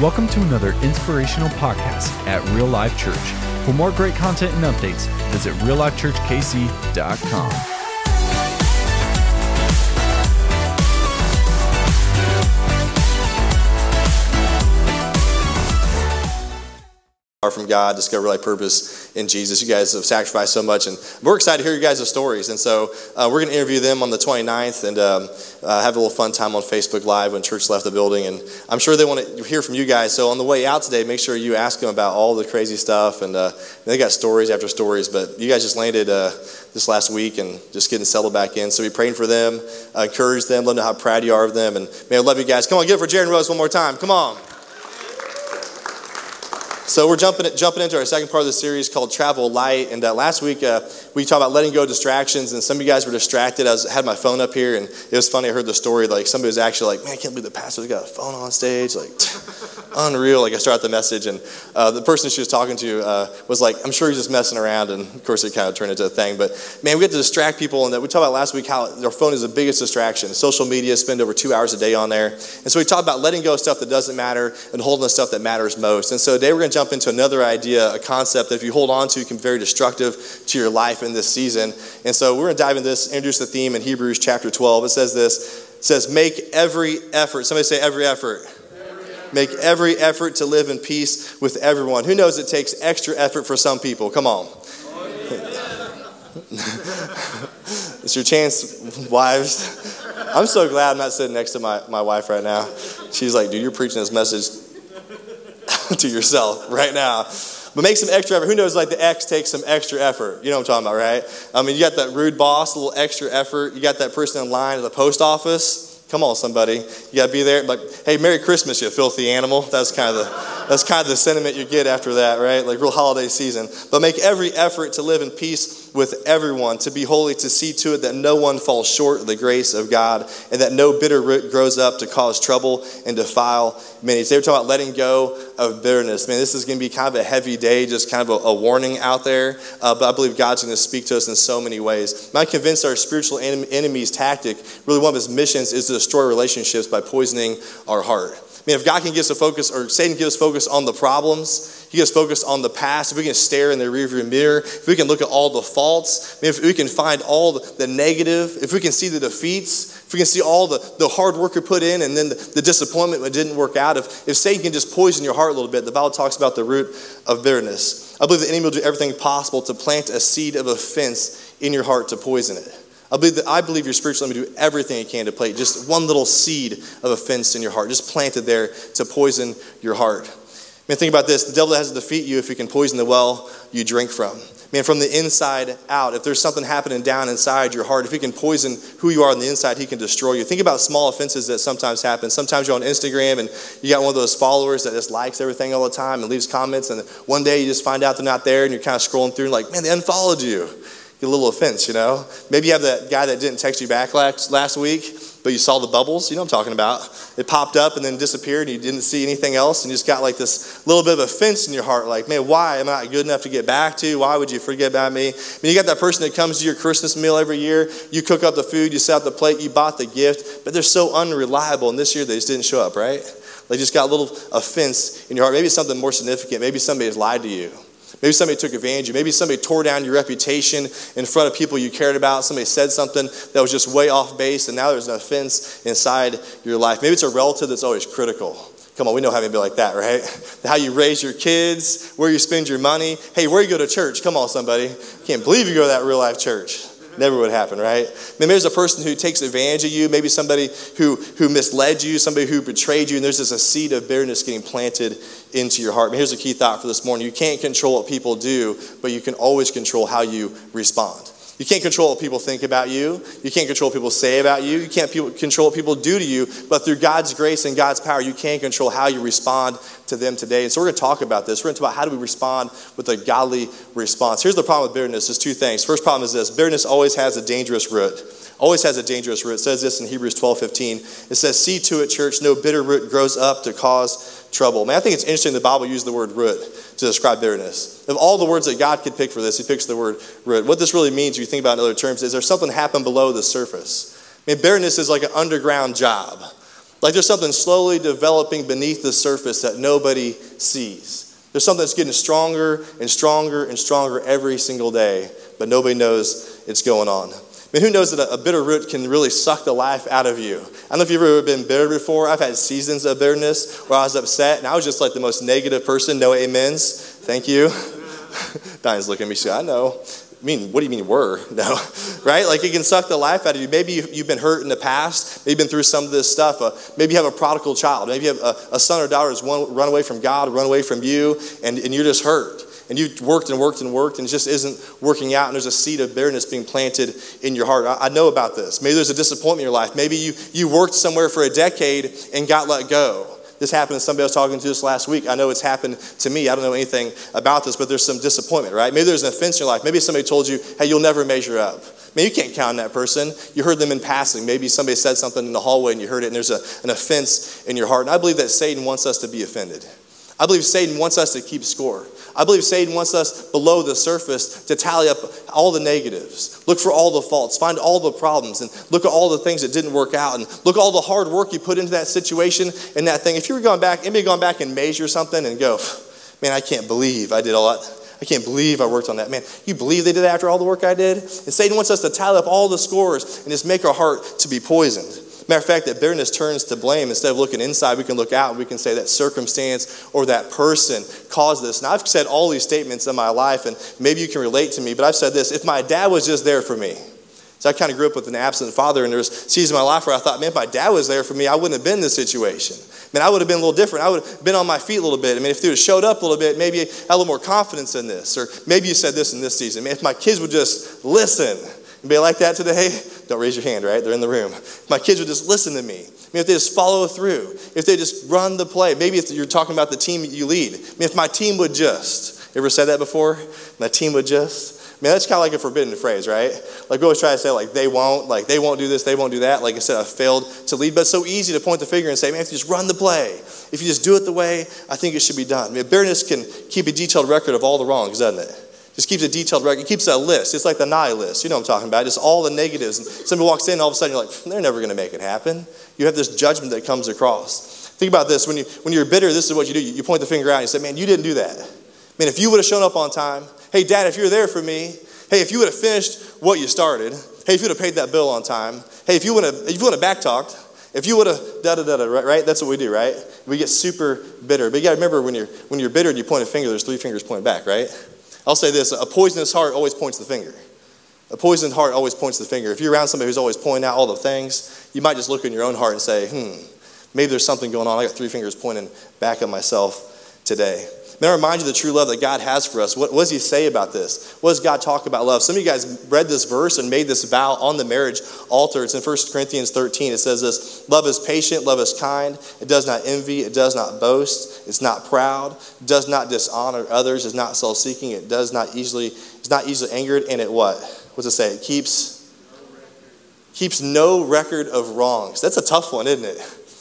Welcome to another inspirational podcast at Real Life Church. For more great content and updates, visit reallifechurchkc.com. from God, discover life purpose in Jesus. You guys have sacrificed so much, and we're excited to hear you guys' stories. And so uh, we're going to interview them on the 29th and um, uh, have a little fun time on Facebook Live when church left the building. And I'm sure they want to hear from you guys. So on the way out today, make sure you ask them about all the crazy stuff. And uh, they got stories after stories, but you guys just landed uh, this last week and just getting settled back in. So be praying for them, encourage them, let them know how proud you are of them. And man, I love you guys. Come on, give it for Jared Rose one more time. Come on. So we're jumping jumping into our second part of the series called Travel Light. And uh, last week uh, we talked about letting go of distractions, and some of you guys were distracted. I was, had my phone up here, and it was funny. I heard the story like somebody was actually like, "Man, I can't believe the pastor's got a phone on stage." Like, unreal. Like I start out the message, and uh, the person she was talking to uh, was like, "I'm sure he's just messing around," and of course it kind of turned into a thing. But man, we get to distract people, and that we talked about last week how their phone is the biggest distraction. Social media spend over two hours a day on there, and so we talked about letting go of stuff that doesn't matter and holding the stuff that matters most. And so today we're going to jump into another idea, a concept that if you hold on to, can be very destructive to your life in this season. And so we're going to dive into this, introduce the theme in Hebrews chapter 12. It says this. It says, make every effort. Somebody say every effort. Make every effort to live in peace with everyone. Who knows it takes extra effort for some people? Come on. it's your chance, wives. I'm so glad I'm not sitting next to my, my wife right now. She's like, dude, you're preaching this message to yourself right now. But make some extra effort. Who knows, like the X takes some extra effort. You know what I'm talking about, right? I mean, you got that rude boss, a little extra effort. You got that person in line at the post office. Come on, somebody. You got to be there. Like, hey, Merry Christmas, you filthy animal. That's kind of the that's kind of the sentiment you get after that, right? Like real holiday season. But make every effort to live in peace with everyone, to be holy, to see to it that no one falls short of the grace of God, and that no bitter root grows up to cause trouble and defile many. They were talking about letting go of bitterness. Man, this is going to be kind of a heavy day, just kind of a, a warning out there. Uh, but I believe God's going to speak to us in so many ways. I'm convinced our spiritual enemy's tactic, really one of his missions, is to destroy relationships by poisoning our heart. I mean, if God can give us a focus, or Satan gives us focus on the problems, he gets focused on the past. If we can stare in the rearview mirror, if we can look at all the faults, if we can find all the negative, if we can see the defeats, if we can see all the, the hard work we put in and then the, the disappointment that didn't work out, if, if Satan can just poison your heart a little bit, the Bible talks about the root of bitterness. I believe the enemy will do everything possible to plant a seed of offense in your heart to poison it. I believe that I believe your spiritual enemy do everything it can to plant just one little seed of offense in your heart, just planted there to poison your heart. I mean, think about this: the devil has to defeat you if he can poison the well you drink from. Man, from the inside out, if there's something happening down inside your heart, if he can poison who you are on the inside, he can destroy you. Think about small offenses that sometimes happen. Sometimes you're on Instagram and you got one of those followers that just likes everything all the time and leaves comments, and one day you just find out they're not there and you're kind of scrolling through and like, man, they unfollowed you get a little offense, you know? Maybe you have that guy that didn't text you back last, last week, but you saw the bubbles. You know I'm talking about. It popped up and then disappeared, and you didn't see anything else, and you just got like this little bit of offense in your heart like, man, why am I not good enough to get back to? Why would you forget about me? I mean, you got that person that comes to your Christmas meal every year. You cook up the food, you set up the plate, you bought the gift, but they're so unreliable, and this year they just didn't show up, right? They just got a little offense in your heart. Maybe something more significant. Maybe somebody has lied to you. Maybe somebody took advantage of you. Maybe somebody tore down your reputation in front of people you cared about. Somebody said something that was just way off base, and now there's an offense inside your life. Maybe it's a relative that's always critical. Come on, we know how to be like that, right? How you raise your kids, where you spend your money. Hey, where you go to church? Come on, somebody. Can't believe you go to that real life church. Never would happen, right? Maybe there's a person who takes advantage of you, maybe somebody who, who misled you, somebody who betrayed you, and there's just a seed of bitterness getting planted into your heart. here's a key thought for this morning you can't control what people do, but you can always control how you respond. You can't control what people think about you. You can't control what people say about you. You can't control what people do to you. But through God's grace and God's power, you can control how you respond to them today. And so we're going to talk about this. We're going to talk about how do we respond with a godly response. Here's the problem with bitterness. There's two things. First problem is this. Bitterness always has a dangerous root. Always has a dangerous root. It says this in Hebrews 12, 15. It says, see to it, church, no bitter root grows up to cause trouble. Man, I think it's interesting the Bible used the word root to describe bitterness. Of all the words that God could pick for this, he picks the word root. What this really means, if you think about it in other terms, is there something happened below the surface. I mean, bitterness is like an underground job. Like there's something slowly developing beneath the surface that nobody sees. There's something that's getting stronger and stronger and stronger every single day, but nobody knows it's going on. I mean, who knows that a bitter root can really suck the life out of you? I don't know if you've ever been bitter before. I've had seasons of bitterness where I was upset and I was just like the most negative person. No amens. Thank you. Diane's looking at me. Like, I know. I mean, what do you mean were? No, right? Like it can suck the life out of you. Maybe you've been hurt in the past. Maybe you've been through some of this stuff. Uh, maybe you have a prodigal child. Maybe you have a, a son or daughter who's run away from God, run away from you, and, and you're just hurt. And you've worked and worked and worked, and it just isn't working out, and there's a seed of bitterness being planted in your heart. I, I know about this. Maybe there's a disappointment in your life. Maybe you, you worked somewhere for a decade and got let go. This happened to somebody I was talking to this last week. I know it's happened to me. I don't know anything about this, but there's some disappointment, right? Maybe there's an offense in your life. Maybe somebody told you, hey, you'll never measure up. Maybe you can't count on that person. You heard them in passing. Maybe somebody said something in the hallway and you heard it, and there's a, an offense in your heart. And I believe that Satan wants us to be offended. I believe Satan wants us to keep score. I believe Satan wants us below the surface to tally up all the negatives, look for all the faults, find all the problems, and look at all the things that didn't work out, and look at all the hard work you put into that situation and that thing. If you were going back, anybody gone back and measure something and go, man, I can't believe I did all that. I can't believe I worked on that. Man, you believe they did that after all the work I did? And Satan wants us to tally up all the scores and just make our heart to be poisoned. Matter of fact, that bitterness turns to blame. Instead of looking inside, we can look out and we can say that circumstance or that person caused this. Now, I've said all these statements in my life, and maybe you can relate to me, but I've said this if my dad was just there for me, so I kind of grew up with an absent father, and there was seasons in my life where I thought, man, if my dad was there for me, I wouldn't have been in this situation. Man, I would have been a little different. I would have been on my feet a little bit. I mean, if they would have showed up a little bit, maybe I had a little more confidence in this. Or maybe you said this in this season. Man, if my kids would just listen. Anybody like that today? Don't raise your hand, right? They're in the room. My kids would just listen to me. I mean, if they just follow through, if they just run the play, maybe if you're talking about the team you lead. I mean, if my team would just, ever said that before? My team would just. I mean, that's kind of like a forbidden phrase, right? Like we always try to say, like they won't, like they won't do this, they won't do that. Like I said, I failed to lead, but it's so easy to point the finger and say, man, if you just run the play, if you just do it the way I think it should be done. I mean, bitterness can keep a detailed record of all the wrongs, doesn't it? Just keeps a detailed record. It keeps a list. It's like the NIE list. You know what I'm talking about. Just all the negatives. And somebody walks in, all of a sudden you're like, they're never going to make it happen. You have this judgment that comes across. Think about this. When, you, when you're bitter, this is what you do. You point the finger out and you say, man, you didn't do that. Man, if you would have shown up on time, hey, dad, if you were there for me, hey, if you would have finished what you started, hey, if you would have paid that bill on time, hey, if you would have, if you would have backtalked, if you would have da da da da, right, right? That's what we do, right? We get super bitter. But you got to remember when you're when you're bitter and you point a finger, there's three fingers pointing back, right? I'll say this a poisonous heart always points the finger. A poisoned heart always points the finger. If you're around somebody who's always pointing out all the things, you might just look in your own heart and say, hmm, maybe there's something going on. I got three fingers pointing back at myself today. May I remind you the true love that God has for us. What, what, does He say about this? What does God talk about love? Some of you guys read this verse and made this vow on the marriage altar. It's in 1 Corinthians 13. It says this Love is patient, love is kind. It does not envy, it does not boast, it's not proud, it does not dishonor others, it's not self seeking, it does not easily, it's not easily angered, and it what? What's it say? It keeps. Keeps no record of wrongs. That's a tough one, isn't it?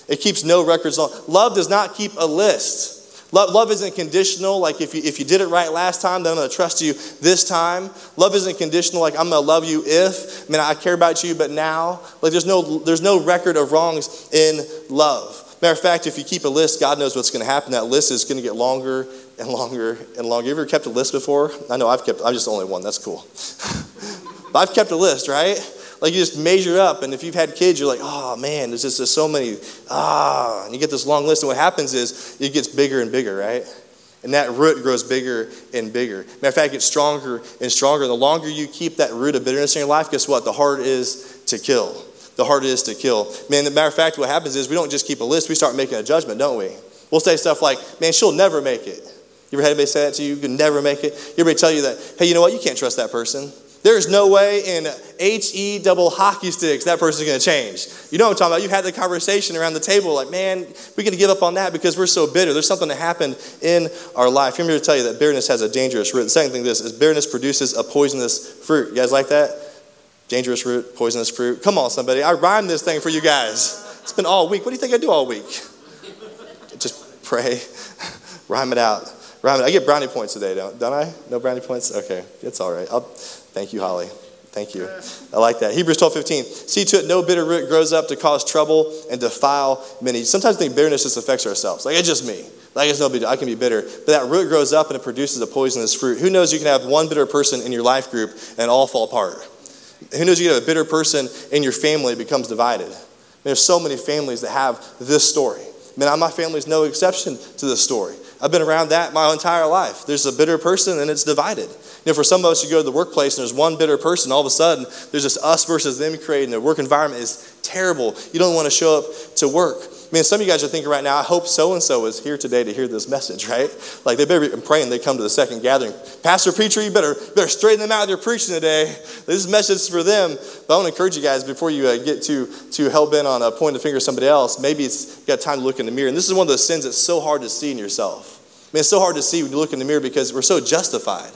It keeps no records on. Love does not keep a list. Love, love isn't conditional, like if you, if you did it right last time, then I'm going to trust you this time. Love isn't conditional, like I'm going to love you if, I mean, I care about you, but now. Like there's no, there's no record of wrongs in love. Matter of fact, if you keep a list, God knows what's going to happen. That list is going to get longer and longer and longer. You ever kept a list before? I know I've kept, I'm just the only one, that's cool. but I've kept a list, right? Like you just measure up and if you've had kids you're like oh man there's just there's so many ah and you get this long list and what happens is it gets bigger and bigger right? And that root grows bigger and bigger. Matter of fact it gets stronger and stronger. The longer you keep that root of bitterness in your life guess what? The harder it is to kill. The harder it is to kill. Man the matter of fact what happens is we don't just keep a list we start making a judgment don't we? We'll say stuff like man she'll never make it. You ever had anybody say that to you? You can never make it. You everybody tell you that hey you know what? You can't trust that person there's no way in HE double hockey sticks that person's going to change. You know what I'm talking about? You had the conversation around the table like, man, we're going to give up on that because we're so bitter. There's something that happened in our life. I'm here to tell you that bitterness has a dangerous root. The second thing this is bitterness produces a poisonous fruit. You guys like that? Dangerous root, poisonous fruit. Come on, somebody. I rhymed this thing for you guys. It's been all week. What do you think I do all week? Just pray, rhyme it out. Rhyme it. I get brownie points today, don't, don't I? No brownie points? Okay, it's all right. I'll, Thank you, Holly. Thank you. I like that. Hebrews 12, 15. See to it no bitter root grows up to cause trouble and defile many. Sometimes I think bitterness just affects ourselves. Like, it's just me. Like, it's no. I can be bitter. But that root grows up and it produces a poisonous fruit. Who knows you can have one bitter person in your life group and all fall apart? Who knows you can have a bitter person in your family becomes divided? There's so many families that have this story. I Man, my family is no exception to this story. I've been around that my entire life. There's a bitter person and it's divided. Know, for some of us, you go to the workplace and there's one bitter person, all of a sudden there's just us versus them creating the work environment is terrible. You don't want to show up to work. I mean, some of you guys are thinking right now, I hope so and so is here today to hear this message, right? Like they better be praying they come to the second gathering. Pastor, preacher, you better, better straighten them out their preaching today. This message is for them. But I want to encourage you guys before you uh, get too, too hell bent on uh, pointing the finger at somebody else, maybe it's got time to look in the mirror. And this is one of those sins that's so hard to see in yourself. I mean, it's so hard to see when you look in the mirror because we're so justified.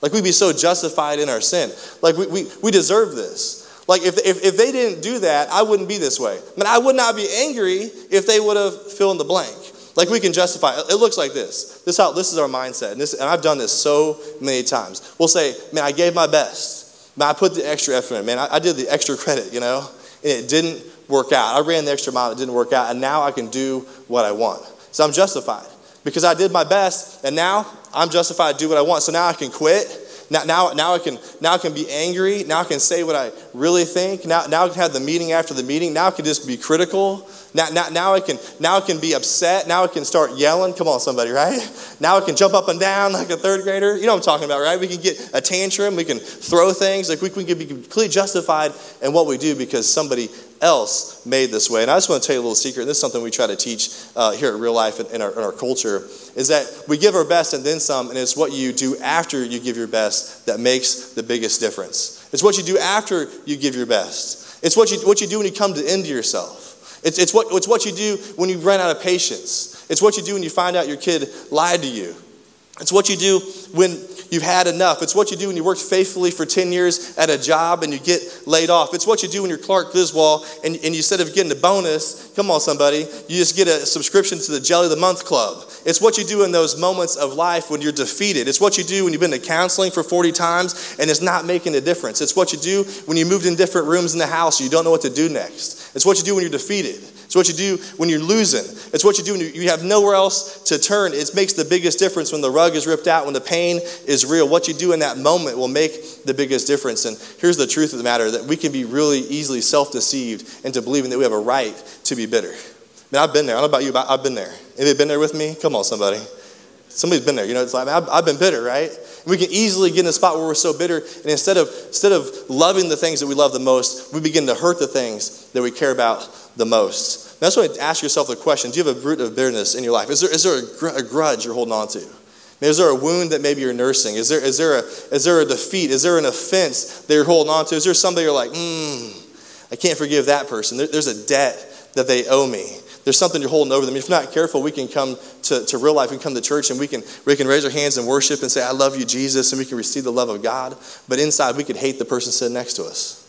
Like we'd be so justified in our sin. Like we, we, we deserve this. Like if, if, if they didn't do that, I wouldn't be this way. I mean, I would not be angry if they would have fill in the blank. Like we can justify. It looks like this. This how this is our mindset, and this and I've done this so many times. We'll say, "Man, I gave my best. Man, I put the extra effort in. Man, I, I did the extra credit. You know, and it didn't work out. I ran the extra mile. It didn't work out, and now I can do what I want. So I'm justified because I did my best, and now I'm justified to do what I want. So now I can quit now, now, now, I can, now I can be angry. Now I can say what I really think. Now, now I can have the meeting after the meeting. Now I can just be critical. Now, now, now, I can, now I can be upset. Now I can start yelling. Come on, somebody, right? Now I can jump up and down like a third grader. You know what I'm talking about, right? We can get a tantrum. We can throw things. Like we, we can be completely justified in what we do because somebody else made this way. And I just want to tell you a little secret, and this is something we try to teach uh, here at Real Life in our, in our culture, is that we give our best and then some, and it's what you do after you give your best that makes the biggest difference. It's what you do after you give your best. It's what you, what you do when you come to end of yourself. It's, it's, what, it's what you do when you run out of patience. It's what you do when you find out your kid lied to you. It's what you do when you've had enough. It's what you do when you worked faithfully for 10 years at a job and you get laid off. It's what you do when you're Clark Griswold and, and instead of getting a bonus, come on, somebody, you just get a subscription to the Jelly of the Month Club. It's what you do in those moments of life when you're defeated. It's what you do when you've been to counseling for 40 times and it's not making a difference. It's what you do when you moved in different rooms in the house and you don't know what to do next. It's what you do when you're defeated. It's what you do when you're losing. It's what you do when you have nowhere else to turn. It makes the biggest difference when the rug is ripped out, when the pain is real. What you do in that moment will make the biggest difference. And here's the truth of the matter that we can be really easily self deceived into believing that we have a right to be bitter. Man, I've been there. I don't know about you, but I've been there. Have you been there with me? Come on, somebody. Somebody's been there. You know, it's like, I've, I've been bitter, right? And we can easily get in a spot where we're so bitter, and instead of, instead of loving the things that we love the most, we begin to hurt the things that we care about the most. That's why ask yourself the question do you have a root of bitterness in your life? Is there, is there a, gr- a grudge you're holding on to? Is there a wound that maybe you're nursing? Is there, is, there a, is there a defeat? Is there an offense that you're holding on to? Is there somebody you're like, hmm, I can't forgive that person? There, there's a debt that they owe me. There's something you're holding over them. If not careful, we can come to, to real life. Can come to church and we can, we can raise our hands and worship and say, I love you, Jesus, and we can receive the love of God. But inside, we could hate the person sitting next to us.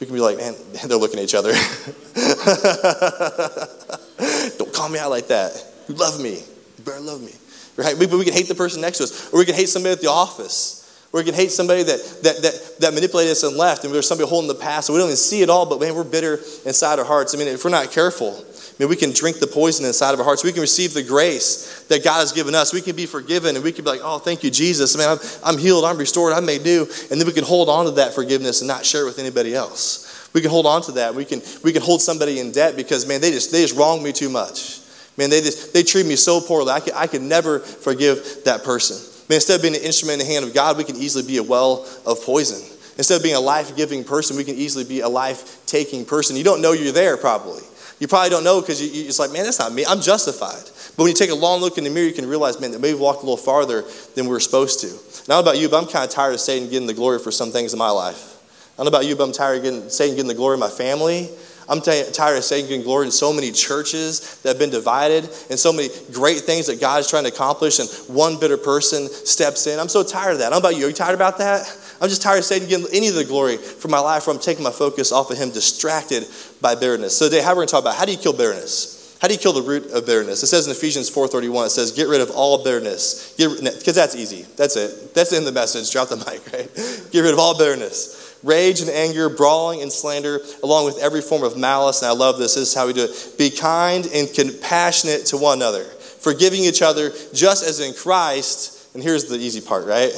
We can be like, man, they're looking at each other. Don't call me out like that. You love me. You better love me. Right? We, we can hate the person next to us. Or we can hate somebody at the office. We can hate somebody that, that, that, that manipulated us and left. And there's somebody holding the past. And we don't even see it all, but man, we're bitter inside our hearts. I mean, if we're not careful, I mean, we can drink the poison inside of our hearts. We can receive the grace that God has given us. We can be forgiven and we can be like, oh, thank you, Jesus. I mean, I'm, I'm healed, I'm restored, I'm made new. And then we can hold on to that forgiveness and not share it with anybody else. We can hold on to that. We can, we can hold somebody in debt because, man, they just, they just wronged me too much. Man, they just, they treat me so poorly. I could, I could never forgive that person. Man, instead of being an instrument in the hand of God, we can easily be a well of poison. Instead of being a life giving person, we can easily be a life taking person. You don't know you're there, probably. You probably don't know because it's like, man, that's not me. I'm justified. But when you take a long look in the mirror, you can realize, man, that maybe we've walked a little farther than we were supposed to. Not about you, but I'm kind of tired of Satan getting the glory for some things in my life. I don't know about you, but I'm tired of getting, Satan getting the glory in my family. I'm t- tired of Satan getting glory in so many churches that have been divided and so many great things that God is trying to accomplish, and one bitter person steps in. I'm so tired of that. I don't about you. Are you tired about that? I'm just tired of Satan getting any of the glory for my life where I'm taking my focus off of him, distracted by bitterness. So today, how we're going to talk about how do you kill bitterness? How do you kill the root of bitterness? It says in Ephesians 4.31, it says, get rid of all bitterness. Because that's easy. That's it. That's in the message. Drop the mic, right? Get rid of all bitterness rage and anger, brawling and slander, along with every form of malice. And I love this. This is how we do it. Be kind and compassionate to one another, forgiving each other, just as in Christ. And here's the easy part, right?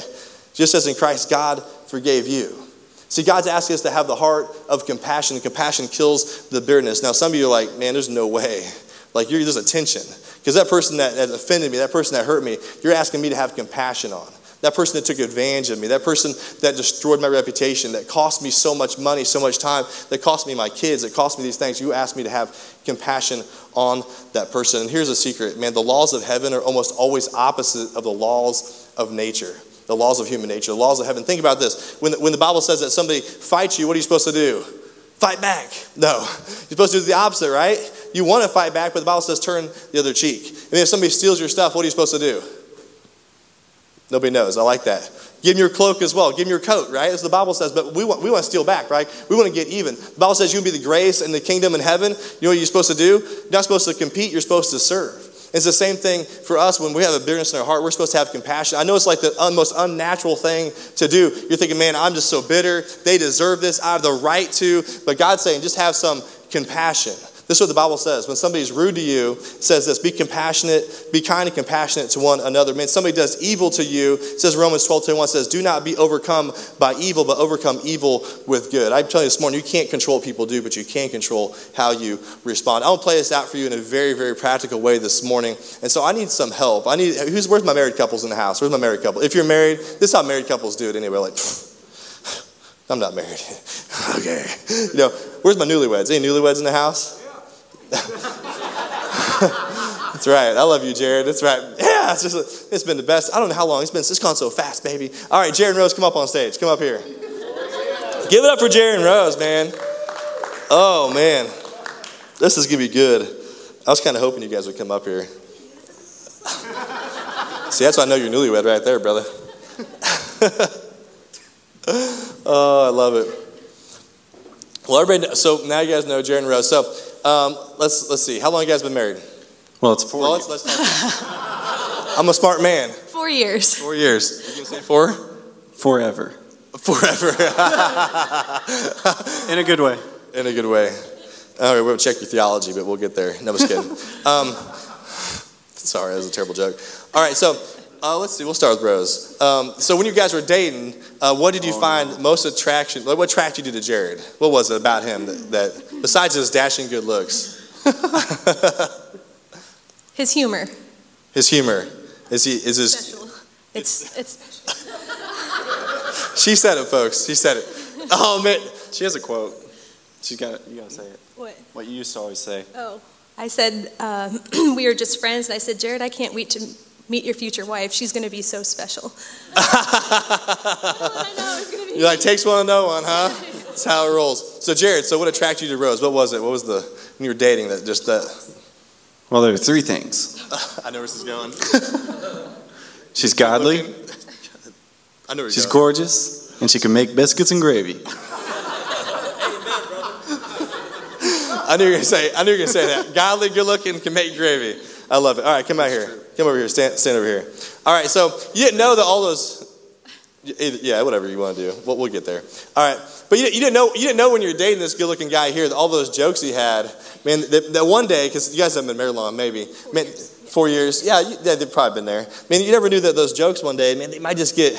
Just as in Christ, God forgave you. See, God's asking us to have the heart of compassion, and compassion kills the bitterness. Now, some of you are like, man, there's no way. Like, you're, there's a tension. Because that person that, that offended me, that person that hurt me, you're asking me to have compassion on. That person that took advantage of me, that person that destroyed my reputation, that cost me so much money, so much time, that cost me my kids, that cost me these things, you ask me to have compassion on that person. And here's a secret man, the laws of heaven are almost always opposite of the laws of nature, the laws of human nature, the laws of heaven. Think about this. When the, when the Bible says that somebody fights you, what are you supposed to do? Fight back. No. You're supposed to do the opposite, right? You want to fight back, but the Bible says turn the other cheek. And if somebody steals your stuff, what are you supposed to do? Nobody knows. I like that. Give him your cloak as well. Give him your coat, right? As the Bible says. But we want, we want to steal back, right? We want to get even. The Bible says you can be the grace and the kingdom in heaven. You know what you're supposed to do? You're not supposed to compete, you're supposed to serve. It's the same thing for us when we have a bitterness in our heart. We're supposed to have compassion. I know it's like the most unnatural thing to do. You're thinking, man, I'm just so bitter. They deserve this. I have the right to. But God's saying, just have some compassion. This is what the Bible says. When somebody's rude to you, it says this be compassionate, be kind and compassionate to one another. Man, somebody does evil to you, says Romans 12 21 says, do not be overcome by evil, but overcome evil with good. I'm telling you this morning, you can't control what people do, but you can control how you respond. I'll play this out for you in a very, very practical way this morning. And so I need some help. I need who's where's my married couples in the house? Where's my married couple? If you're married, this is how married couples do it anyway. Like, I'm not married. okay. You know, where's my newlyweds? Any newlyweds in the house? That's right. I love you, Jared. That's right. Yeah, it's just it's been the best. I don't know how long it's been. It's gone so fast, baby. All right, Jared Rose, come up on stage. Come up here. Give it up for Jared Rose, man. Oh man, this is gonna be good. I was kind of hoping you guys would come up here. See, that's why I know you're newlywed right there, brother. oh, I love it. Well, everybody. So now you guys know Jared Rose. So um, let's let's see. How long you guys been married? Well, it's four. Well, let's, let's talk. I'm a smart man. Four years. Four years. You gonna say four? Forever. Forever. In a good way. In a good way. All right, we'll check your theology, but we'll get there. No, I'm just kidding. Um, sorry, that was a terrible joke. All right, so uh, let's see. We'll start with Rose. Um, so when you guys were dating, uh, what did you oh, find no. most attraction? What attracted you to Jared? What was it about him that, that besides his dashing good looks? his humor. His humor. Is he? Is his? Special. It's it's. she said it, folks. She said it. Oh man, she has a quote. She's got. You gotta say it. What? What you used to always say. Oh, I said um, we were just friends, and I said, Jared, I can't wait to meet your future wife. She's going to be so special. I know, it's going to be. You're like, takes one to know one, huh? That's how it rolls. So, Jared, so what attracted you to Rose? What was it? What was the, when you were dating, that just that? Well, there were three things. I know where this is going. She's godly. I know She's going. gorgeous, and she can make biscuits and gravy. I knew you were gonna say. I knew you were gonna say that. Godly, good looking, can make gravy. I love it. All right, come out here. Come over here. Stand, stand over here. All right, so you didn't know that all those. Yeah, whatever you want to do. We'll, we'll get there. All right, but you, you, didn't know. You didn't know when you were dating this good-looking guy here that all those jokes he had. Man, that, that one day, because you guys haven't been married long, maybe. Four man, years. Four years. Yeah, you, yeah, they've probably been there. Man, you never knew that those jokes one day. Man, they might just get,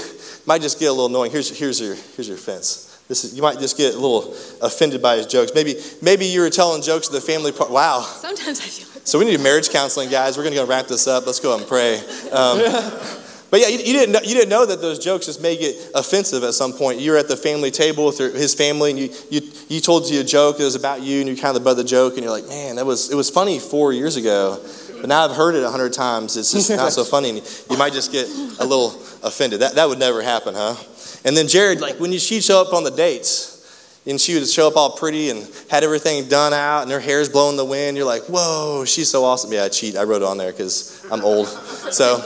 might just get a little annoying. Here's here's your here's your fence. This is, you might just get a little offended by his jokes. Maybe, maybe you were telling jokes to the family. Wow. Sometimes I feel So we need marriage counseling, guys. We're going to go wrap this up. Let's go and pray. Um, but yeah, you, you, didn't know, you didn't know that those jokes just may get offensive at some point. You were at the family table with your, his family, and you, you, you told you a joke that was about you, and you kind of butt the joke, and you're like, man, that was, it was funny four years ago. But now I've heard it a hundred times. It's just not so funny. And you might just get a little offended. That, that would never happen, huh? And then Jared, like when you, she'd show up on the dates, and she would show up all pretty and had everything done out, and her hair's blowing the wind. You're like, whoa, she's so awesome. Yeah, I cheat. I wrote it on there because I'm old. So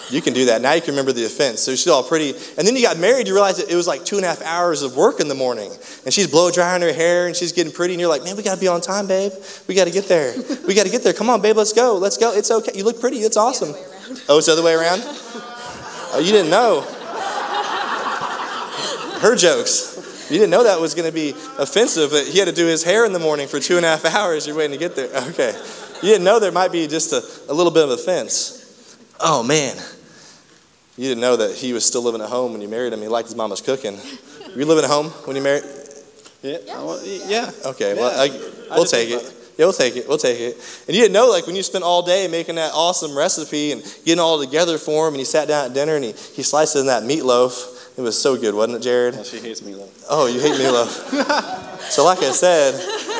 you can do that. Now you can remember the offense. So she's all pretty. And then you got married, you realize that it was like two and a half hours of work in the morning. And she's blow drying her hair and she's getting pretty. And you're like, man, we got to be on time, babe. We got to get there. We got to get there. Come on, babe, let's go. Let's go. It's okay. You look pretty. It's awesome. Oh, it's the other way around? Oh, you didn't know. Her jokes. You didn't know that was going to be offensive, that he had to do his hair in the morning for two and a half hours. You're waiting to get there. Okay. You didn't know there might be just a, a little bit of offense. Oh, man. You didn't know that he was still living at home when you married him. He liked his mama's cooking. Were you living at home when you married? Yeah. yeah. Okay, Yeah. well, I, I we'll just take it. Yeah, we'll take it. We'll take it. And you didn't know, like, when you spent all day making that awesome recipe and getting all together for him, and he sat down at dinner and he, he sliced in that meatloaf. It was so good, wasn't it, Jared? Well, she hates me, love. Oh, you hate meatloaf. so, like I said,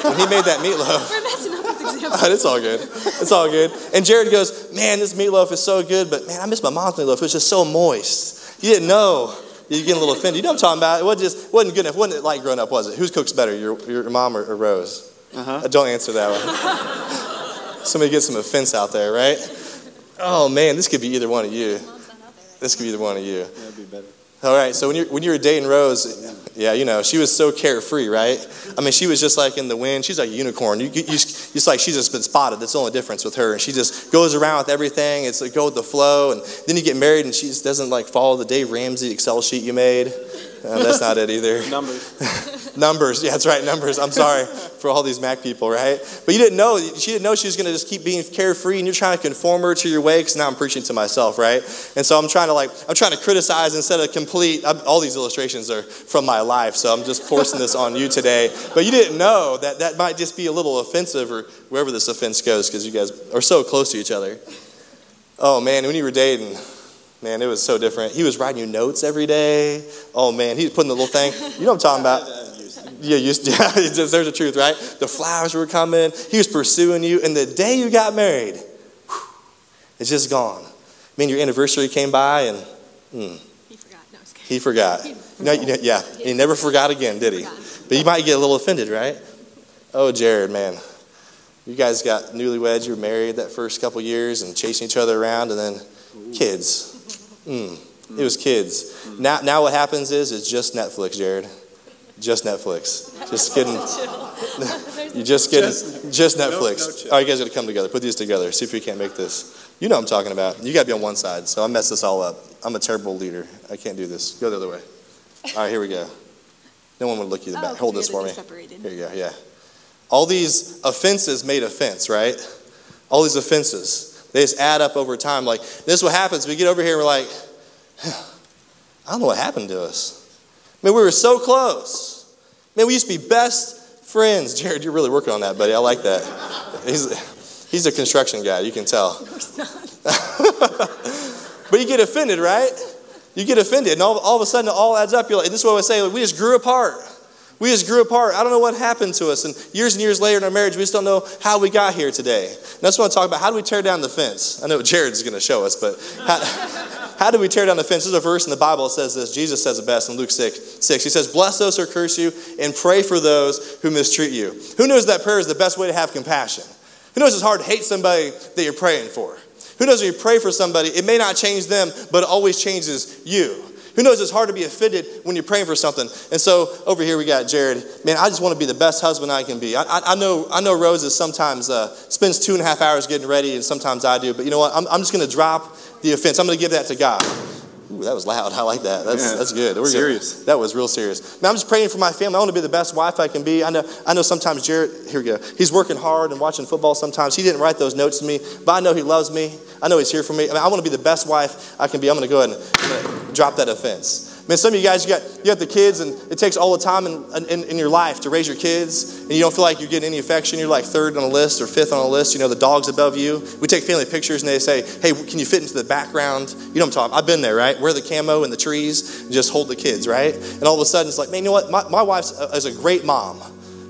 when he made that meatloaf, We're messing up this example. it's all good. It's all good. And Jared goes, Man, this meatloaf is so good, but man, I miss my mom's meatloaf. It was just so moist. You didn't know. You're getting a little offended. You know what I'm talking about? It wasn't just wasn't good enough. Wasn't it like growing up, was it? Whose cooks better, your, your mom or, or Rose? Uh-huh. Uh, Don't answer that one. Somebody get some offense out there, right? Oh man, this could be either one of you. This could be either one of you. That'd be better. All right, so when you're, when you were dating Rose, yeah, you know she was so carefree, right? I mean, she was just like in the wind. She's like a unicorn. You, you, you it's like she's just been spotted. That's the only difference with her. And she just goes around with everything. It's like go with the flow. And then you get married, and she just doesn't like follow the Dave Ramsey Excel sheet you made. Uh, that's not it either. Numbers. Numbers, yeah, that's right, numbers. I'm sorry for all these Mac people, right? But you didn't know, she didn't know she was going to just keep being carefree, and you're trying to conform her to your way. Because now I'm preaching to myself, right? And so I'm trying to like, I'm trying to criticize instead of complete. I'm, all these illustrations are from my life, so I'm just forcing this on you today. But you didn't know that that might just be a little offensive, or wherever this offense goes, because you guys are so close to each other. Oh man, when you were dating. Man, it was so different. He was writing you notes every day. Oh man, he was putting the little thing. You know what I'm talking about? Yeah, you, yeah, there's the truth, right? The flowers were coming. He was pursuing you, and the day you got married, whew, it's just gone. I mean, your anniversary came by, and hmm, He forgot. No, he forgot. No, you, yeah, he never forgot again, did he? But you might get a little offended, right? Oh, Jared, man, you guys got newlyweds. You were married that first couple years and chasing each other around, and then kids. Mm, it was kids. Now, now what happens is it's just Netflix, Jared. Just Netflix. Just kidding. You just kidding. Just, Netflix. no chill. All right, you guys got to come together. Put these together. See if we can't make this. You know what I'm talking about. You got to be on one side. So I messed this all up. I'm a terrible leader. I can't do this. Go the other way. All right, here we go. No one would look you in the back. Oh, Hold this for me. separated. Here you go. Yeah. All these offenses made offense, right? All these offenses. They just add up over time. Like this is what happens. We get over here and we're like, I don't know what happened to us. I mean, we were so close. Man, we used to be best friends. Jared, you're really working on that, buddy. I like that. He's, he's a construction guy, you can tell. but you get offended, right? You get offended, and all, all of a sudden it all adds up. You're like, this is what I say, we just grew apart. We just grew apart. I don't know what happened to us. And years and years later in our marriage, we just don't know how we got here today. And that's what I want talk about. How do we tear down the fence? I know Jared's going to show us, but how, how do we tear down the fence? There's a verse in the Bible that says this. Jesus says it best in Luke 6, 6. He says, Bless those who curse you and pray for those who mistreat you. Who knows that prayer is the best way to have compassion? Who knows it's hard to hate somebody that you're praying for? Who knows when you pray for somebody, it may not change them, but it always changes you. Who knows it's hard to be offended when you're praying for something? And so over here we got Jared. Man, I just want to be the best husband I can be. I, I, I know I know Rose is sometimes uh, spends two and a half hours getting ready, and sometimes I do. But you know what? I'm, I'm just going to drop the offense. I'm going to give that to God. Ooh, that was loud. I like that. That's, Yeah. that's good. We're good. Serious. That was real serious. Man, I'm just praying for my family. I want to be the best wife I can be. I know, I know sometimes Jared, here we go. He's working hard and watching football sometimes. He didn't write those notes to me, but I know he loves me. I know he's here for me. I, mean, I want to be the best wife I can be. I'm going to go ahead and drop that offense. Man, some of you guys, you got, you got the kids, and it takes all the time in, in, in your life to raise your kids, and you don't feel like you're getting any affection. You're like third on a list or fifth on a list. You know, the dog's above you. We take family pictures, and they say, hey, can you fit into the background? You know what I'm talking I've been there, right? Wear the camo and the trees, and just hold the kids, right? And all of a sudden, it's like, man, you know what? My, my wife is a great mom.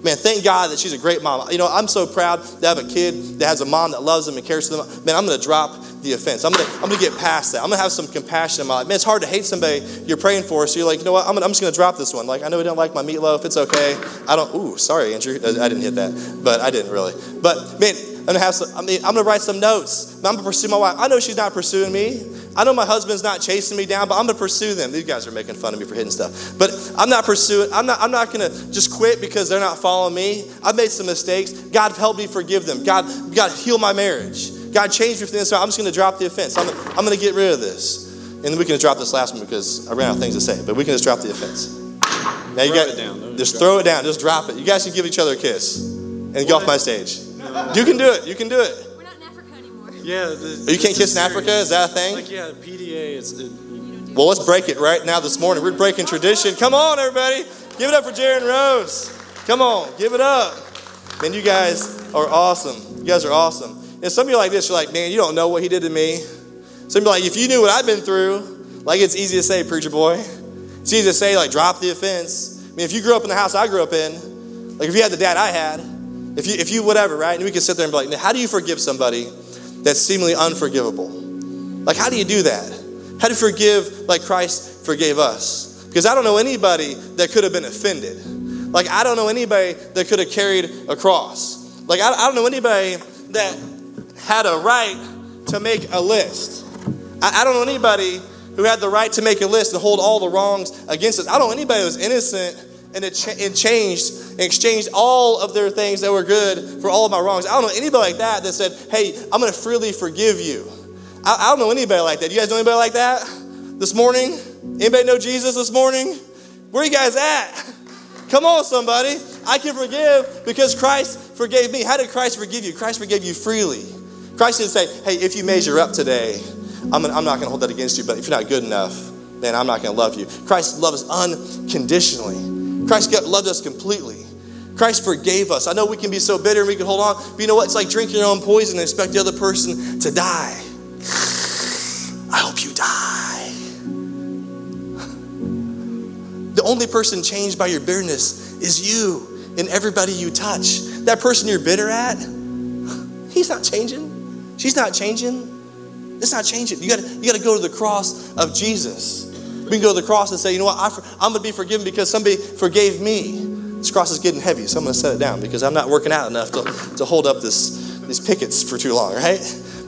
Man, thank God that she's a great mom. You know, I'm so proud to have a kid that has a mom that loves them and cares for them. Man, I'm going to drop the offense. I'm going to I'm to get past that. I'm going to have some compassion in my life. Man, it's hard to hate somebody you're praying for. So you're like, you know what? I'm, gonna, I'm just going to drop this one. Like, I know he don't like my meatloaf. It's okay. I don't. Ooh, sorry, Andrew. I didn't hit that, but I didn't really. But man, I'm going to have some. I mean, I'm going to write some notes. I'm going to pursue my wife. I know she's not pursuing me. I know my husband's not chasing me down, but I'm gonna pursue them. These guys are making fun of me for hitting stuff. But I'm not pursuing, I'm not, I'm not gonna just quit because they're not following me. I've made some mistakes. God help me forgive them. God, God heal my marriage. God change me from the inside. I'm just gonna drop the offense. I'm, I'm gonna get rid of this. And then we can just drop this last one because I ran out of things to say, but we can just drop the offense. Now you throw got it down. Just throw it down. Just drop it. You guys can give each other a kiss and get off my stage. You can do it. You can do it. Yeah. The, oh, You can't kiss in Africa. Is that a thing? Like yeah, PDA. It's it, Well, let's break it right now this morning. We're breaking tradition. Come on, everybody. Give it up for Jaron Rose. Come on, give it up. Man, you guys are awesome. You guys are awesome. And some of you like this, you're like, man, you don't know what he did to me. Some of you like, if you knew what I've been through, like it's easy to say, preacher boy. It's easy to say, like, drop the offense. I mean, if you grew up in the house I grew up in, like if you had the dad I had, if you, if you whatever, right? And we can sit there and be like, how do you forgive somebody that's seemingly unforgivable? Like, how do you do that? How do you forgive like Christ forgave us? Because I don't know anybody that could have been offended. Like, I don't know anybody that could have carried a cross. Like, I, I don't know anybody that had a right to make a list. I, I don't know anybody who had the right to make a list and hold all the wrongs against us. I don't know anybody who was innocent and it, cha- changed and exchanged all of their things that were good for all of my wrongs. I don't know anybody like that that said, hey, I'm going to freely forgive you. I, I don't know anybody like that. You guys know anybody like that this morning? Anybody know Jesus this morning? Where you guys at? Come on, somebody. I can forgive because Christ forgave me. How did Christ forgive you? Christ forgave you freely. Christ didn't say, hey, if you measure up today, I'm, gonna, I'm not going to hold that against you, but if you're not good enough, then I'm not going to love you. Christ loved us unconditionally. Christ loved us completely. Christ forgave us. I know we can be so bitter and we can hold on, but you know what? It's like drinking your own poison and expect the other person to die. I hope you die. The only person changed by your bitterness is you and everybody you touch. That person you're bitter at, he's not changing. She's not changing. It's not changing. You gotta, you got to go to the cross of Jesus. We can go to the cross and say, you know what? I, I'm going to be forgiven because somebody forgave me. This cross is getting heavy, so I'm going to set it down because I'm not working out enough to, to hold up this, these pickets for too long, right?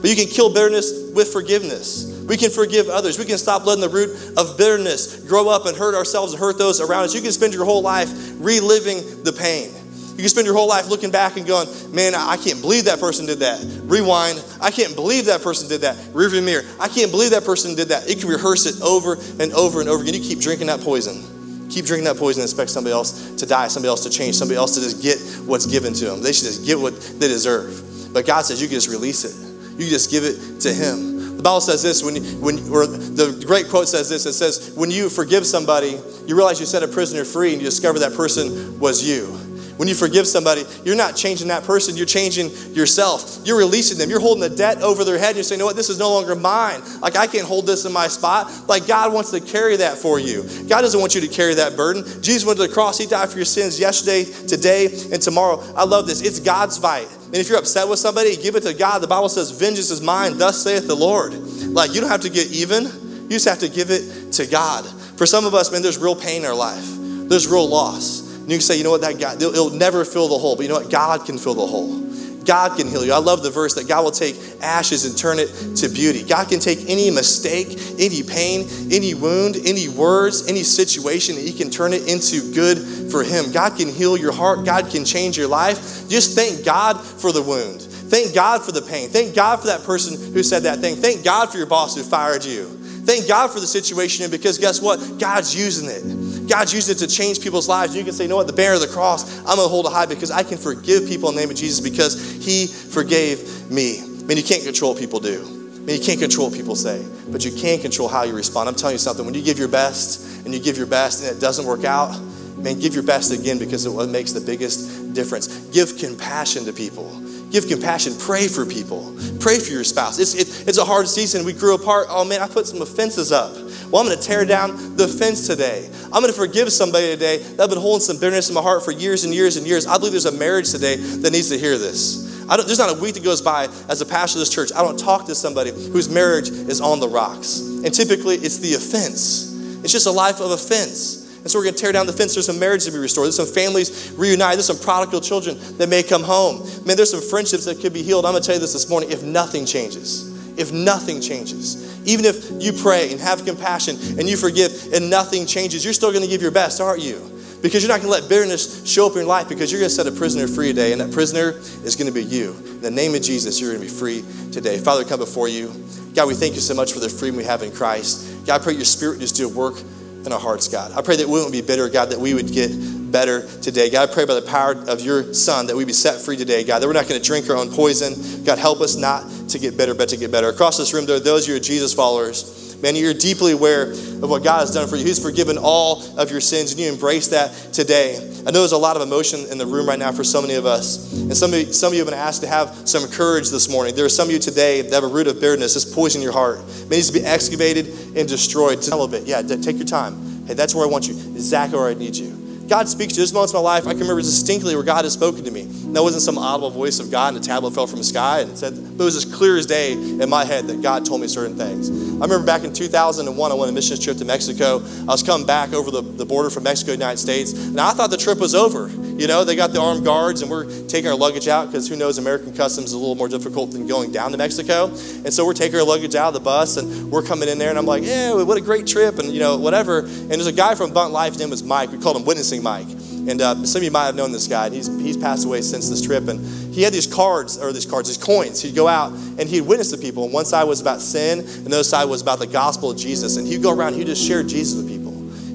But you can kill bitterness with forgiveness. We can forgive others. We can stop letting the root of bitterness grow up and hurt ourselves and hurt those around us. You can spend your whole life reliving the pain. You can spend your whole life looking back and going, man, I can't believe that person did that. Rewind. I can't believe that person did that. Rearview mirror. I can't believe that person did that. You can rehearse it over and over and over again. You keep drinking that poison. Keep drinking that poison and expect somebody else to die, somebody else to change, somebody else to just get what's given to them. They should just get what they deserve. But God says you can just release it. You can just give it to Him. The Bible says this when, you, when or the great quote says this. It says, when you forgive somebody, you realize you set a prisoner free and you discover that person was you. When you forgive somebody, you're not changing that person, you're changing yourself. You're releasing them. You're holding a debt over their head. You're saying, you know what, this is no longer mine. Like, I can't hold this in my spot. Like, God wants to carry that for you. God doesn't want you to carry that burden. Jesus went to the cross, He died for your sins yesterday, today, and tomorrow. I love this. It's God's fight. And if you're upset with somebody, give it to God. The Bible says, vengeance is mine, thus saith the Lord. Like, you don't have to get even, you just have to give it to God. For some of us, man, there's real pain in our life, there's real loss. And you can say, you know what, that guy, it'll never fill the hole. But you know what? God can fill the hole. God can heal you. I love the verse that God will take ashes and turn it to beauty. God can take any mistake, any pain, any wound, any words, any situation, and He can turn it into good for Him. God can heal your heart. God can change your life. Just thank God for the wound. Thank God for the pain. Thank God for that person who said that thing. Thank God for your boss who fired you. Thank God for the situation, and because guess what? God's using it. God's used it to change people's lives. You can say, you know what? The banner of the cross, I'm going to hold it high because I can forgive people in the name of Jesus because He forgave me. I mean, you can't control what people do. I mean, you can't control what people say, but you can control how you respond. I'm telling you something. When you give your best and you give your best and it doesn't work out, man, give your best again because it makes the biggest difference. Give compassion to people. Give compassion. Pray for people. Pray for your spouse. It's, it, it's a hard season. We grew apart. Oh man, I put some offenses up. Well, I'm going to tear down the fence today. I'm going to forgive somebody today that's been holding some bitterness in my heart for years and years and years. I believe there's a marriage today that needs to hear this. there's not a week that goes by as a pastor of this church. I don't talk to somebody whose marriage is on the rocks. And typically it's the offense. It's just a life of offense. And so we're going to tear down the fence. There's some marriage to be restored. There's some families reunited. There's some prodigal children that may come home. Man, there's some friendships that could be healed. I'm going to tell you this this morning if nothing changes. If nothing changes. Even if you pray and have compassion and you forgive and nothing changes, you're still going to give your best, aren't you? Because you're not going to let bitterness show up in your life because you're going to set a prisoner free today, and that prisoner is going to be you. In the name of Jesus, you're going to be free today. Father, come before you. God, we thank you so much for the freedom we have in Christ. God, I pray your spirit just do a work in our hearts, God. I pray that we wouldn't be bitter, God, that we would get better today. God, I pray by the power of your Son that we be set free today, God, that we're not going to drink our own poison. God, help us not to get bitter, but to get better. Across this room, there are those who are Jesus followers. Man, you're deeply aware of what God has done for you. He's forgiven all of your sins, and you embrace that today. I know there's a lot of emotion in the room right now for so many of us. And some of you, some of you have been asked to have some courage this morning. There are some of you today that have a root of bitterness that's poisoning your heart. It needs to be excavated and destroyed. A little bit. Yeah, take your time. Hey, that's where I want you. Exactly where I need you. God speaks to you. There's moments in my life I can remember distinctly where God has spoken to me. And that wasn't some audible voice of God and a tablet fell from the sky and it said, but it was as clear as day in my head that God told me certain things. I remember back in 2001, I went on a missions trip to Mexico. I was coming back over the, the border from Mexico to the United States. and I thought the trip was over. You know, they got the armed guards and we're taking our luggage out because who knows, American customs is a little more difficult than going down to Mexico. And so we're taking our luggage out of the bus and we're coming in there and I'm like, yeah, what a great trip and, you know, whatever. And there's a guy from Bunt Life, his name was Mike. We called him Witnessing Mike. And uh, some of you might have known this guy. He's, he's passed away since this trip. And he had these cards, or these cards, these coins. He'd go out and he'd witness to people. And one side was about sin, and the other side was about the gospel of Jesus. And he'd go around, he'd just share Jesus with people.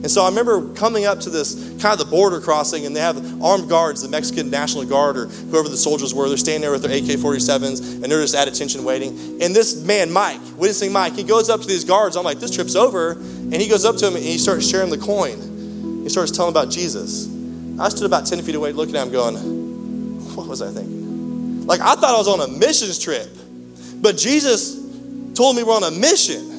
And so I remember coming up to this kind of the border crossing, and they have armed guards, the Mexican National Guard, or whoever the soldiers were. They're standing there with their AK 47s, and they're just at attention waiting. And this man, Mike, witnessing Mike, he goes up to these guards. I'm like, this trip's over. And he goes up to him and he starts sharing the coin. He starts telling about Jesus. I stood about 10 feet away looking at him going, what was I thinking? Like, I thought I was on a missions trip, but Jesus told me we're on a mission.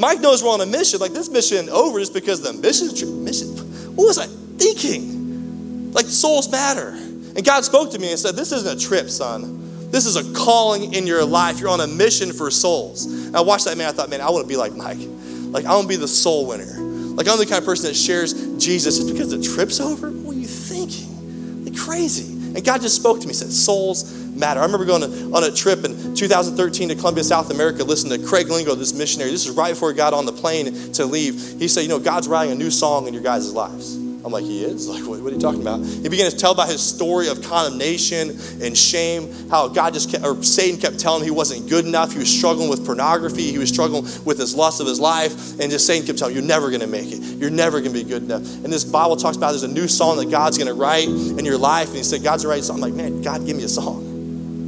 Mike knows we're on a mission. Like, this mission over just because the mission trip, mission, what was I thinking? Like, souls matter. And God spoke to me and said, This isn't a trip, son. This is a calling in your life. You're on a mission for souls. And I watched that man. I thought, man, I want to be like Mike. Like, I want to be the soul winner. Like, I'm the kind of person that shares Jesus just because the trip's over? What are you thinking? Like, crazy. And God just spoke to me, and said, souls matter. I remember going to, on a trip in 2013 to Colombia, South America, listening to Craig Lingo, this missionary. This is right before he got on the plane to leave. He said, You know, God's writing a new song in your guys' lives. I'm like, he is? Like, what, what, are you talking about? He began to tell about his story of condemnation and shame, how God just kept, or Satan kept telling him he wasn't good enough. He was struggling with pornography. He was struggling with his lust of his life. And just Satan kept telling him, you're never going to make it. You're never going to be good enough. And this Bible talks about there's a new song that God's going to write in your life. And he said, God's going to write a song. I'm like, man, God, give me a song.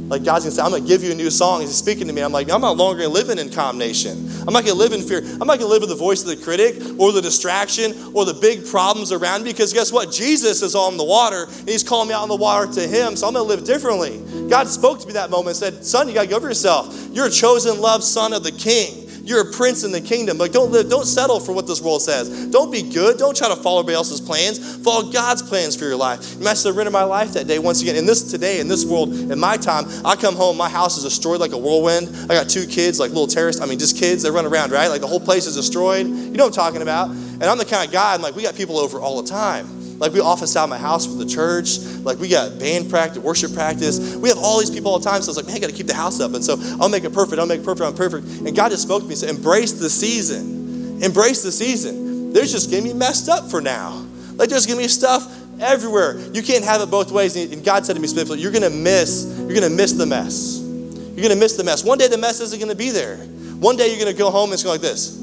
Like God's gonna say, I'm gonna give you a new song. He's speaking to me. I'm like, I'm not longer living in condemnation. I'm not gonna live in fear. I'm not gonna live with the voice of the critic or the distraction or the big problems around me. Because guess what? Jesus is on the water and he's calling me out on the water to him. So I'm gonna live differently. God spoke to me that moment and said, Son, you gotta go over yourself. You're a chosen, loved son of the king. You're a prince in the kingdom. Like, don't live, don't settle for what this world says. Don't be good. Don't try to follow everybody else's plans. Follow God's plans for your life. You might surrender my life that day once again. In this today, in this world, in my time, I come home, my house is destroyed like a whirlwind. I got two kids, like little terrorists. I mean, just kids, they run around, right? Like the whole place is destroyed. You know what I'm talking about. And I'm the kind of guy, I'm like, we got people over all the time. Like we office out my house for the church. Like we got band practice, worship practice. We have all these people all the time. So I was like, man, I got to keep the house up. And so I'll make it perfect. I'll make it perfect. I'm perfect. And God just spoke to me. And said, embrace the season. Embrace the season. There's just getting me messed up for now. Like there's gonna be stuff everywhere. You can't have it both ways. And God said to me specifically, you're gonna miss. You're gonna miss the mess. You're gonna miss the mess. One day the mess isn't gonna be there. One day you're gonna go home and it's gonna like this.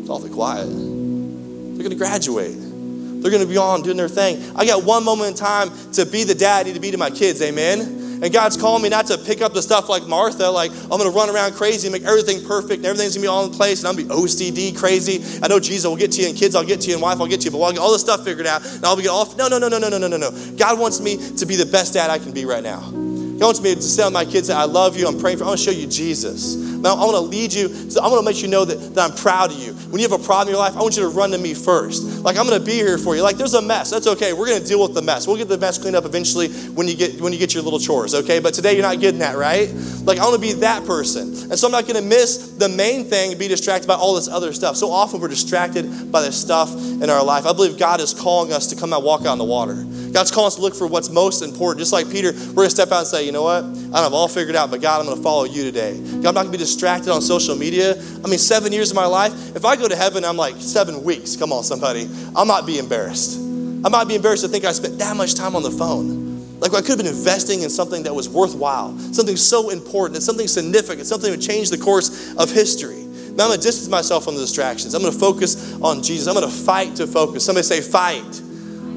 It's awfully quiet. They're going to graduate. They're going to be on doing their thing. I got one moment in time to be the dad I need to be to my kids. Amen. And God's calling me not to pick up the stuff like Martha, like I'm going to run around crazy and make everything perfect and everything's going to be all in place and I'm going to be OCD crazy. I know Jesus will get to you and kids I'll get to you and wife I'll get to you, but I'll get all the stuff figured out and I'll be off. No, no, no, no, no, no, no, no. God wants me to be the best dad I can be right now. God wants me to tell my kids that I love you, I'm praying for you, I want to show you Jesus. Now, I want to lead you. I want to make you know that, that I'm proud of you. When you have a problem in your life, I want you to run to me first. Like I'm going to be here for you. Like there's a mess. That's okay. We're going to deal with the mess. We'll get the mess cleaned up eventually when you get when you get your little chores. Okay, but today you're not getting that right. Like I want to be that person, and so I'm not going to miss the main thing and be distracted by all this other stuff. So often we're distracted by the stuff in our life. I believe God is calling us to come out, walk out on the water. God's calling us to look for what's most important. Just like Peter, we're going to step out and say, you know what? I don't have all figured out, but God, I'm going to follow you today. God, I'm not going to be distracted on social media. I mean, seven years of my life, if I go to heaven, I'm like seven weeks. Come on, somebody. I might be embarrassed. I might be embarrassed to think I spent that much time on the phone. Like I could have been investing in something that was worthwhile, something so important, something significant, something that would change the course of history. Man, I'm going to distance myself from the distractions. I'm going to focus on Jesus. I'm going to fight to focus. Somebody say, fight.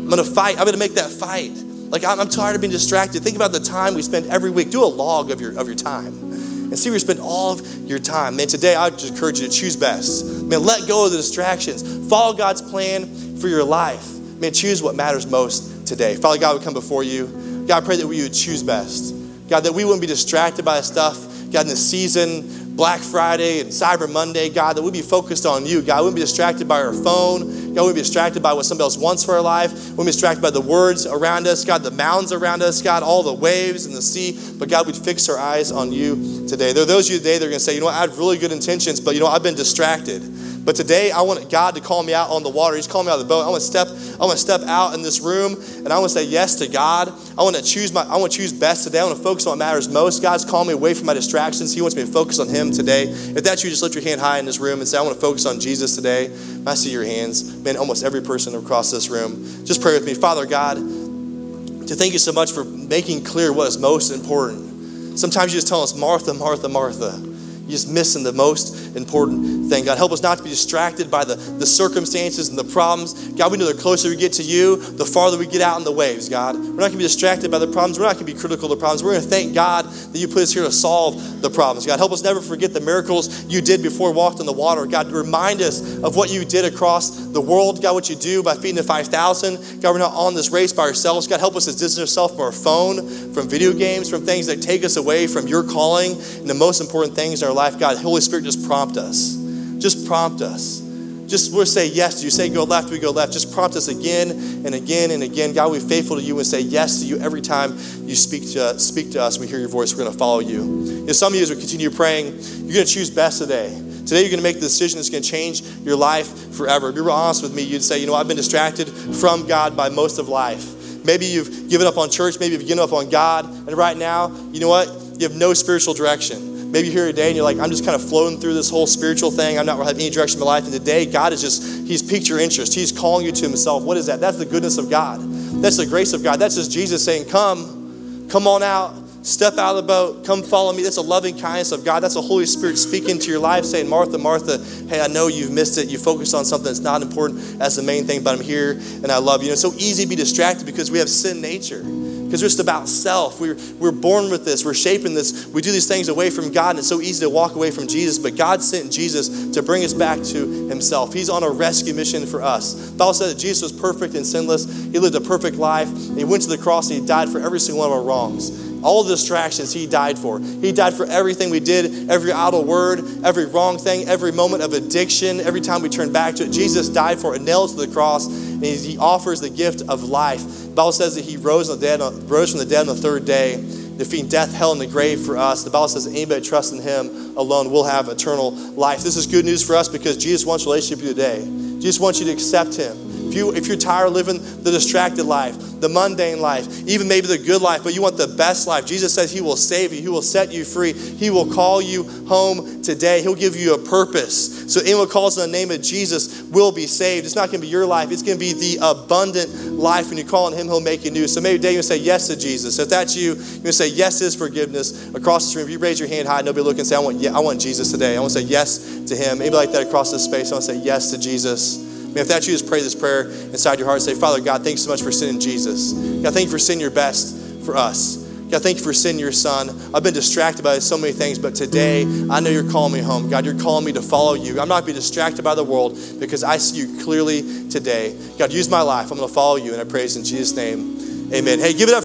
I'm going to fight. I'm going to make that fight. Like, I'm, I'm tired of being distracted. Think about the time we spend every week. Do a log of your, of your time and see where you spend all of your time. Man, today I just encourage you to choose best. Man, let go of the distractions. Follow God's plan for your life. Man, choose what matters most today. Father God, we come before you. God, I pray that we would choose best. God, that we wouldn't be distracted by stuff. God, in the season, Black Friday and Cyber Monday, God, that we'd be focused on you. God, we wouldn't be distracted by our phone. God, we wouldn't be distracted by what somebody else wants for our life. We wouldn't be distracted by the words around us, God, the mountains around us, God, all the waves and the sea. But God, we'd fix our eyes on you today. There are those of you today that are going to say, you know what, I have really good intentions, but you know, I've been distracted. But today I want God to call me out on the water. He's calling me out of the boat. I want to step, I want to step out in this room and I want to say yes to God. I want to choose my I want to choose best today. I want to focus on what matters most. God's calling me away from my distractions. He wants me to focus on Him today. If that's you, just lift your hand high in this room and say, I want to focus on Jesus today. I see your hands. Man, almost every person across this room. Just pray with me. Father God, to thank you so much for making clear what is most important. Sometimes you just tell us, Martha, Martha, Martha. You're just missing the most important thing. God, help us not to be distracted by the, the circumstances and the problems. God, we know the closer we get to you, the farther we get out in the waves, God. We're not going to be distracted by the problems. We're not going to be critical of the problems. We're going to thank God that you put us here to solve the problems. God, help us never forget the miracles you did before we walked on the water. God, remind us of what you did across the world. God, what you do by feeding the 5,000. God, we're not on this race by ourselves. God, help us to distance ourselves from our phone, from video games, from things that take us away from your calling and the most important things in our life, God, Holy Spirit, just prompt us. Just prompt us. Just we'll say yes. You say go left, we go left. Just prompt us again and again and again. God, we're faithful to you and say yes to you every time you speak to speak to us. We hear your voice. We're going to follow you. you some of you, as we continue praying, you're going to choose best today. Today, you're going to make the decision that's going to change your life forever. Be real honest with me. You'd say, you know, I've been distracted from God by most of life. Maybe you've given up on church. Maybe you've given up on God. And right now, you know what? You have no spiritual direction. Maybe you're here today and you're like, I'm just kind of floating through this whole spiritual thing. I'm not having any direction in my life. And today, God is just, He's piqued your interest. He's calling you to Himself. What is that? That's the goodness of God. That's the grace of God. That's just Jesus saying, Come, come on out. Step out of the boat. Come follow me. That's a loving kindness of God. That's the Holy Spirit speaking to your life, saying, Martha, Martha, hey, I know you've missed it. You focused on something that's not important as the main thing, but I'm here and I love you. And it's so easy to be distracted because we have sin nature because it's just about self. We're, we're born with this, we're shaping this. We do these things away from God, and it's so easy to walk away from Jesus. But God sent Jesus to bring us back to Himself. He's on a rescue mission for us. The Bible said that Jesus was perfect and sinless. He lived a perfect life. He went to the cross and He died for every single one of our wrongs. All the distractions He died for. He died for everything we did, every idle word, every wrong thing, every moment of addiction, every time we turn back to it. Jesus died for it, nailed to the cross, and He offers the gift of life. The Bible says that He rose, from the dead on the third day, defeating death, hell, and the grave for us. The Bible says anybody trusts in Him alone will have eternal life. This is good news for us because Jesus wants relationship with you today. Jesus wants you to accept Him. If, you, if you're tired of living the distracted life, the mundane life, even maybe the good life, but you want the best life, Jesus says He will save you, He will set you free, He will call you home today, He'll give you a purpose. So anyone calls on the name of Jesus will be saved. It's not going to be your life, it's going to be the abundant life. When you call on Him, He'll make you new. So maybe today you say yes to Jesus. If that's you, to say yes to His forgiveness across this room. If you raise your hand high, nobody look and say, I want, yeah, I want Jesus today. I want to say yes to Him. Maybe like that across this space. I want to say yes to Jesus. Man, if that's you, just pray this prayer inside your heart. Say, Father God, thanks so much for sending Jesus. God, thank you for sending your best for us. God, thank you for sending your son. I've been distracted by so many things, but today I know you're calling me home. God, you're calling me to follow you. I'm not be distracted by the world because I see you clearly today. God, use my life. I'm going to follow you, and I praise in Jesus' name. Amen. Hey, give it up.